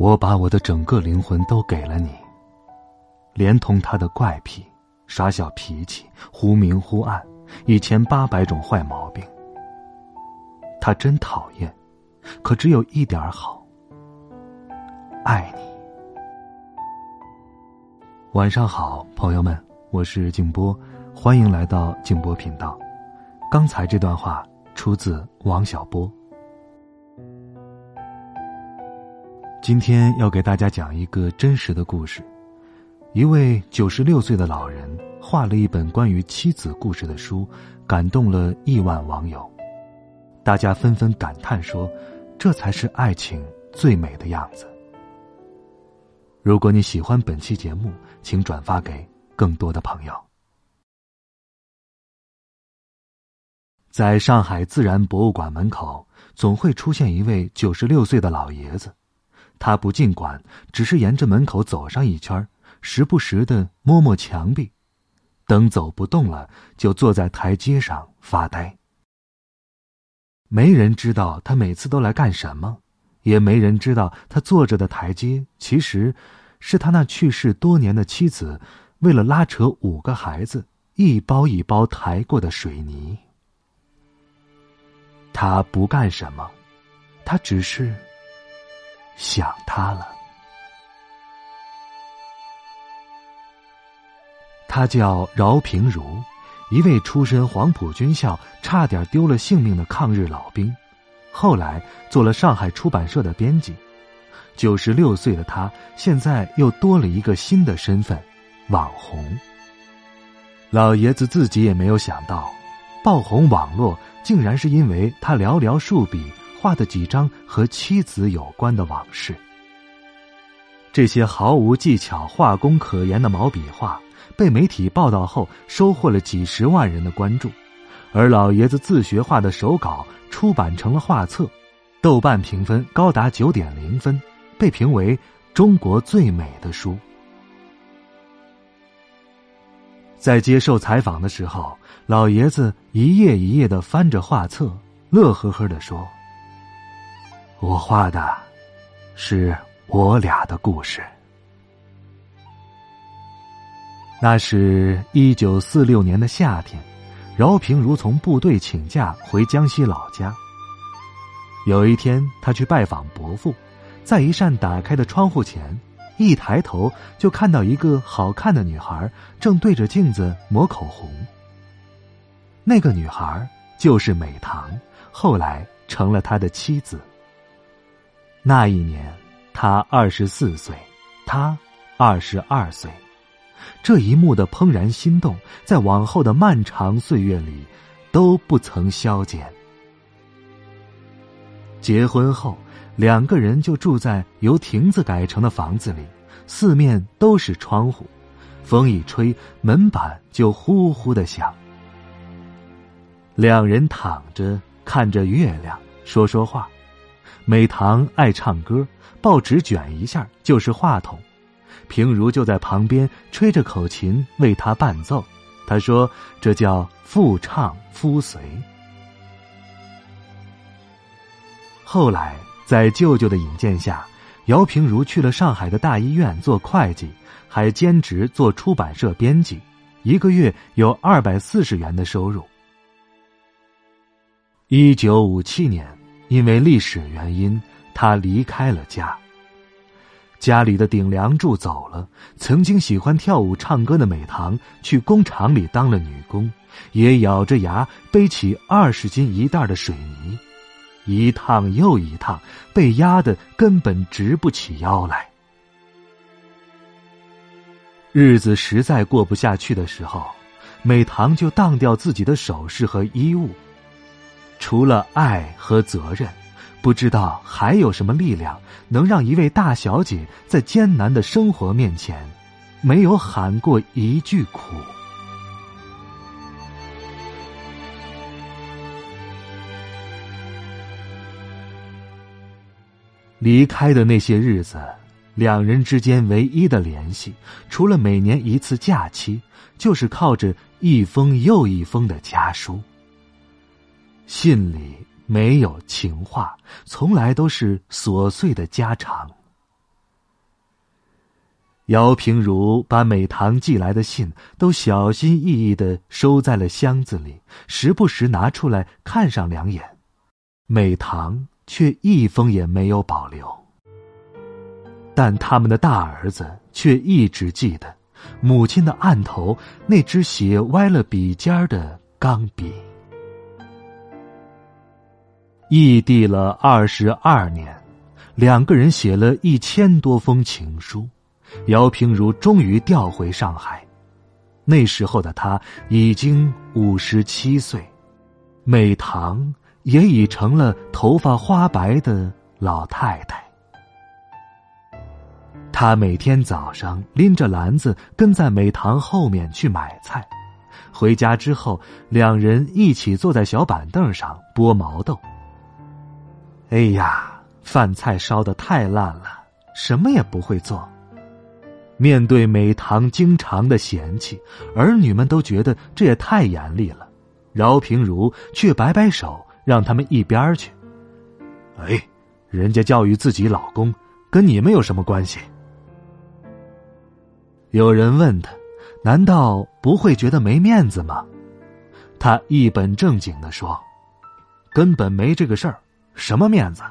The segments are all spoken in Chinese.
我把我的整个灵魂都给了你，连同他的怪癖、耍小脾气、忽明忽暗、一千八百种坏毛病。他真讨厌，可只有一点好，爱你。晚上好，朋友们，我是静波，欢迎来到静波频道。刚才这段话出自王小波。今天要给大家讲一个真实的故事。一位九十六岁的老人画了一本关于妻子故事的书，感动了亿万网友。大家纷纷感叹说：“这才是爱情最美的样子。”如果你喜欢本期节目，请转发给更多的朋友。在上海自然博物馆门口，总会出现一位九十六岁的老爷子。他不进馆，只是沿着门口走上一圈，时不时的摸摸墙壁，等走不动了，就坐在台阶上发呆。没人知道他每次都来干什么，也没人知道他坐着的台阶其实是他那去世多年的妻子为了拉扯五个孩子一包一包抬过的水泥。他不干什么，他只是。想他了。他叫饶平如，一位出身黄埔军校、差点丢了性命的抗日老兵，后来做了上海出版社的编辑。九十六岁的他，现在又多了一个新的身份——网红。老爷子自己也没有想到，爆红网络竟然是因为他寥寥数笔。画的几张和妻子有关的往事，这些毫无技巧、画工可言的毛笔画，被媒体报道后，收获了几十万人的关注。而老爷子自学画的手稿出版成了画册，豆瓣评分高达九点零分，被评为中国最美的书。在接受采访的时候，老爷子一页一页的翻着画册，乐呵呵的说。我画的，是我俩的故事。那是一九四六年的夏天，饶平如从部队请假回江西老家。有一天，他去拜访伯父，在一扇打开的窗户前，一抬头就看到一个好看的女孩正对着镜子抹口红。那个女孩就是美棠，后来成了他的妻子。那一年，他二十四岁，他二十二岁。这一幕的怦然心动，在往后的漫长岁月里都不曾消减。结婚后，两个人就住在由亭子改成的房子里，四面都是窗户，风一吹，门板就呼呼的响。两人躺着看着月亮，说说话。美棠爱唱歌，报纸卷一下就是话筒，平如就在旁边吹着口琴为他伴奏。他说：“这叫妇唱夫随。”后来在舅舅的引荐下，姚平如去了上海的大医院做会计，还兼职做出版社编辑，一个月有二百四十元的收入。一九五七年。因为历史原因，他离开了家。家里的顶梁柱走了，曾经喜欢跳舞唱歌的美棠去工厂里当了女工，也咬着牙背起二十斤一袋的水泥，一趟又一趟，被压得根本直不起腰来。日子实在过不下去的时候，美棠就当掉自己的首饰和衣物。除了爱和责任，不知道还有什么力量能让一位大小姐在艰难的生活面前，没有喊过一句苦。离开的那些日子，两人之间唯一的联系，除了每年一次假期，就是靠着一封又一封的家书。信里没有情话，从来都是琐碎的家常。姚平如把美棠寄来的信都小心翼翼的收在了箱子里，时不时拿出来看上两眼。美棠。却一封也没有保留。但他们的大儿子却一直记得母亲的案头那只写歪了笔尖的钢笔。异地了二十二年，两个人写了一千多封情书，姚平如终于调回上海。那时候的他已经五十七岁，美棠。也已成了头发花白的老太太。他每天早上拎着篮子跟在美棠后面去买菜，回家之后，两人一起坐在小板凳上剥毛豆。哎呀，饭菜烧的太烂了，什么也不会做。面对美棠经常的嫌弃，儿女们都觉得这也太严厉了。饶平如却摆摆手。让他们一边去。哎，人家教育自己老公，跟你们有什么关系？有人问他，难道不会觉得没面子吗？他一本正经的说：“根本没这个事儿，什么面子，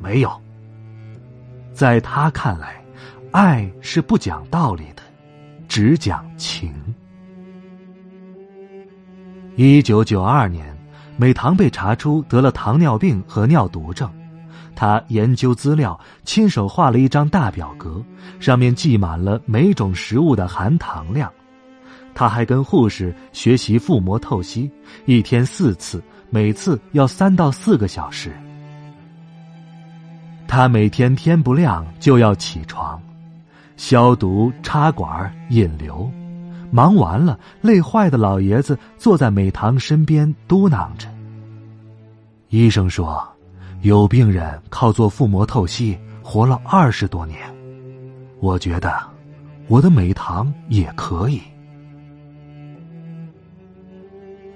没有。”在他看来，爱是不讲道理的，只讲情。一九九二年。美棠被查出得了糖尿病和尿毒症，他研究资料，亲手画了一张大表格，上面记满了每种食物的含糖量。他还跟护士学习腹膜透析，一天四次，每次要三到四个小时。他每天天不亮就要起床，消毒、插管、引流。忙完了，累坏的老爷子坐在美棠身边嘟囔着：“医生说，有病人靠做腹膜透析活了二十多年，我觉得我的美棠也可以。”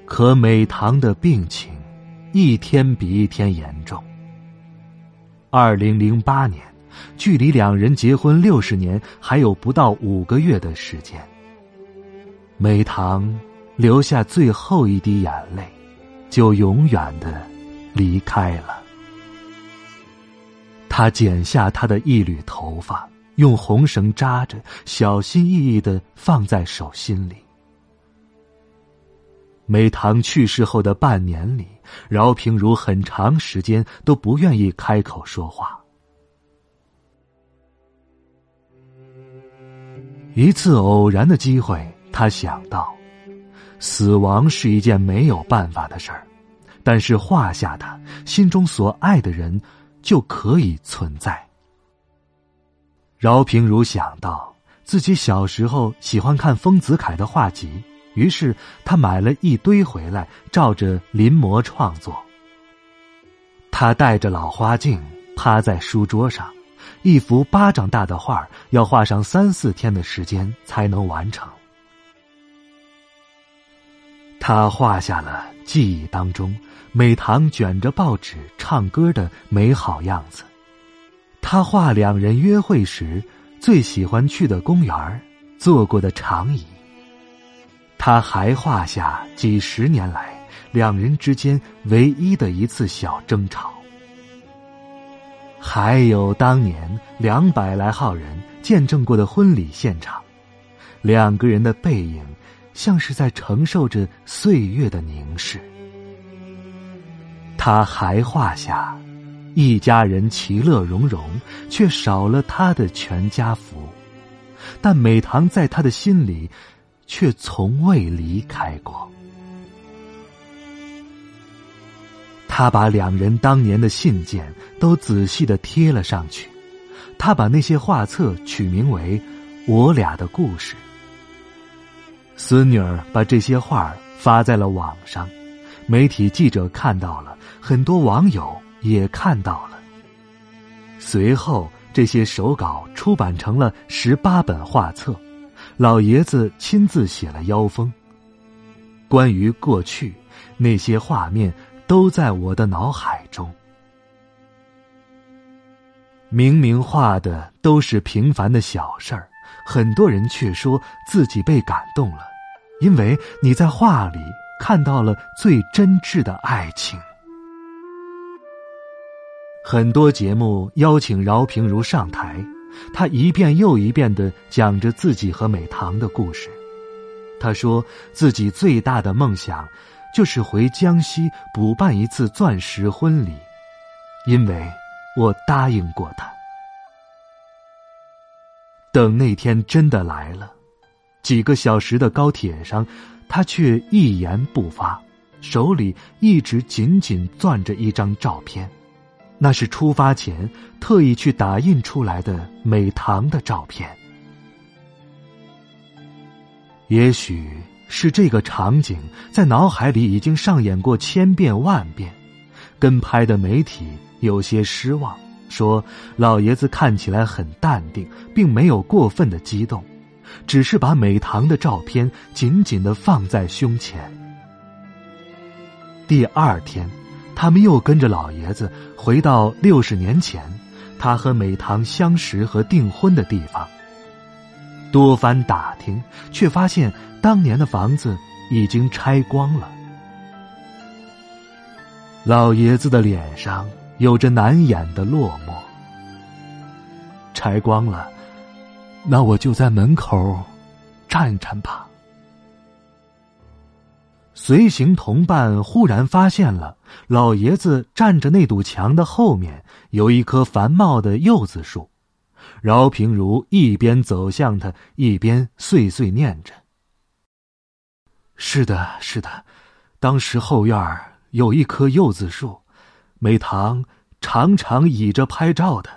可美棠的病情一天比一天严重。二零零八年，距离两人结婚六十年还有不到五个月的时间。美堂留下最后一滴眼泪，就永远的离开了。他剪下他的一缕头发，用红绳扎着，小心翼翼的放在手心里。美棠去世后的半年里，饶平如很长时间都不愿意开口说话。一次偶然的机会。他想到，死亡是一件没有办法的事儿，但是画下他心中所爱的人就可以存在。饶平如想到自己小时候喜欢看丰子恺的画集，于是他买了一堆回来，照着临摹创作。他戴着老花镜，趴在书桌上，一幅巴掌大的画要画上三四天的时间才能完成。他画下了记忆当中美堂卷着报纸唱歌的美好样子，他画两人约会时最喜欢去的公园坐过的长椅。他还画下几十年来两人之间唯一的一次小争吵，还有当年两百来号人见证过的婚礼现场，两个人的背影。像是在承受着岁月的凝视。他还画下一家人其乐融融，却少了他的全家福。但美棠在他的心里，却从未离开过。他把两人当年的信件都仔细的贴了上去，他把那些画册取名为《我俩的故事》。孙女儿把这些画发在了网上，媒体记者看到了，很多网友也看到了。随后，这些手稿出版成了十八本画册，老爷子亲自写了腰封。关于过去那些画面。都在我的脑海中。明明画的都是平凡的小事儿，很多人却说自己被感动了，因为你在画里看到了最真挚的爱情。很多节目邀请饶平如上台，他一遍又一遍的讲着自己和美棠的故事。他说自己最大的梦想。就是回江西补办一次钻石婚礼，因为我答应过他。等那天真的来了，几个小时的高铁上，他却一言不发，手里一直紧紧攥着一张照片，那是出发前特意去打印出来的美棠的照片。也许。是这个场景在脑海里已经上演过千遍万遍，跟拍的媒体有些失望，说老爷子看起来很淡定，并没有过分的激动，只是把美棠的照片紧紧的放在胸前。第二天，他们又跟着老爷子回到六十年前，他和美棠相识和订婚的地方。多番打听，却发现当年的房子已经拆光了。老爷子的脸上有着难掩的落寞。拆光了，那我就在门口站站吧。随行同伴忽然发现了，老爷子站着那堵墙的后面有一棵繁茂的柚子树。饶平如一边走向他，一边碎碎念着：“是的，是的，当时后院有一棵柚子树，美棠常常倚着拍照的。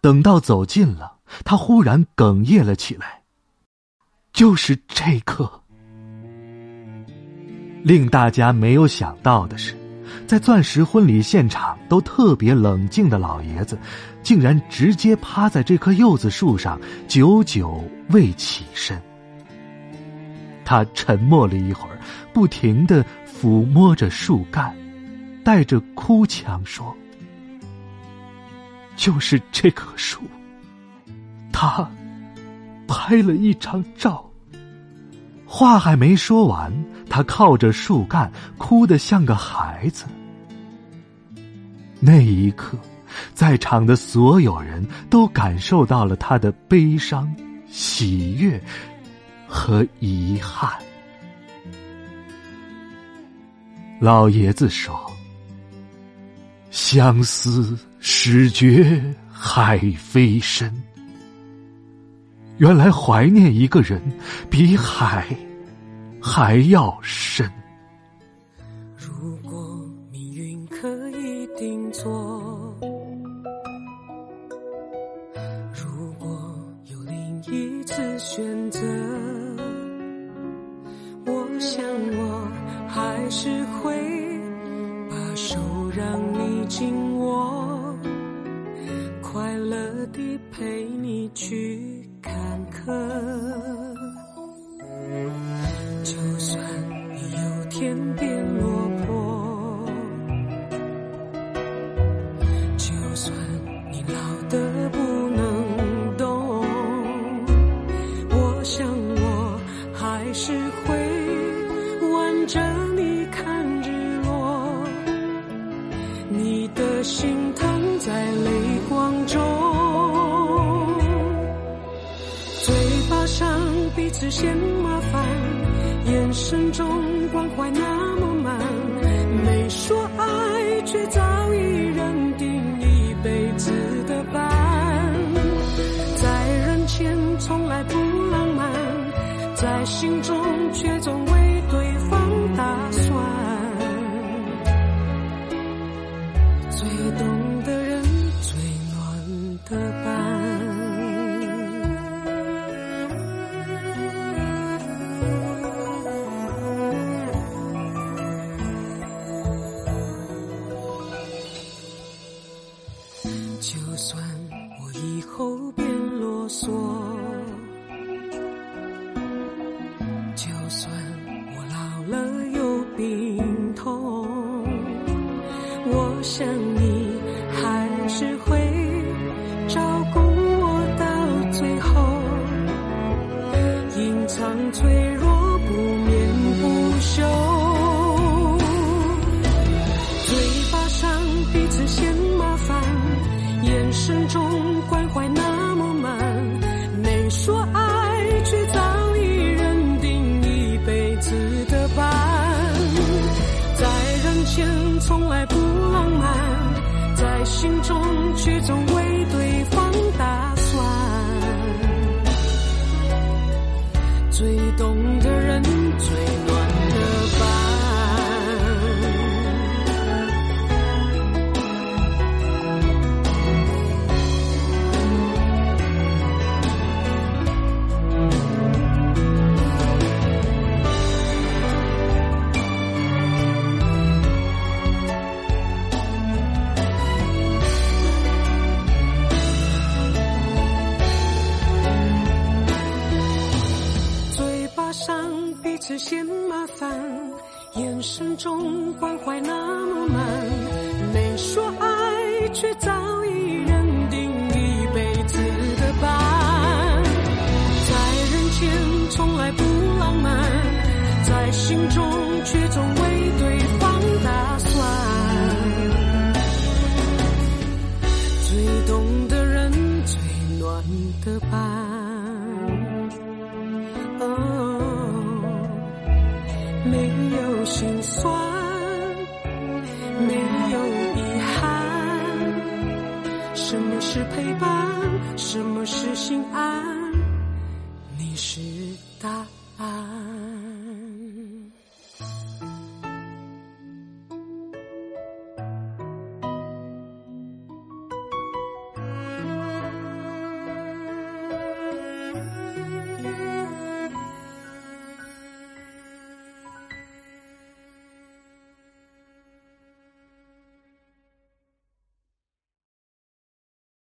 等到走近了，他忽然哽咽了起来。就是这棵。令大家没有想到的是。”在钻石婚礼现场都特别冷静的老爷子，竟然直接趴在这棵柚子树上，久久未起身。他沉默了一会儿，不停的抚摸着树干，带着哭腔说：“就是这棵树，他拍了一张照。”话还没说完，他靠着树干，哭得像个孩子。那一刻，在场的所有人都感受到了他的悲伤、喜悦和遗憾。老爷子说：“相思始觉海非深。原来怀念一个人，比海还要深。”如果命运可以定做。如果有另一次选择，我想我还是会把手让你紧握，地陪你去坎坷就算你有天变落魄就算你老得不能动我想我还是会挽着你看日落你的心只嫌麻烦，眼神中关怀那么满，没说爱，却早已认定一辈子的伴。在人前从来不浪漫，在心中却总脆弱不眠不休，嘴巴上彼此嫌麻烦，眼神中关怀那么满，没说爱，却早已认定一辈子的伴，在人前从来不浪漫，在心中却总生中关怀那么满，没说爱，却早已什么是陪伴？什么是心安？你是答案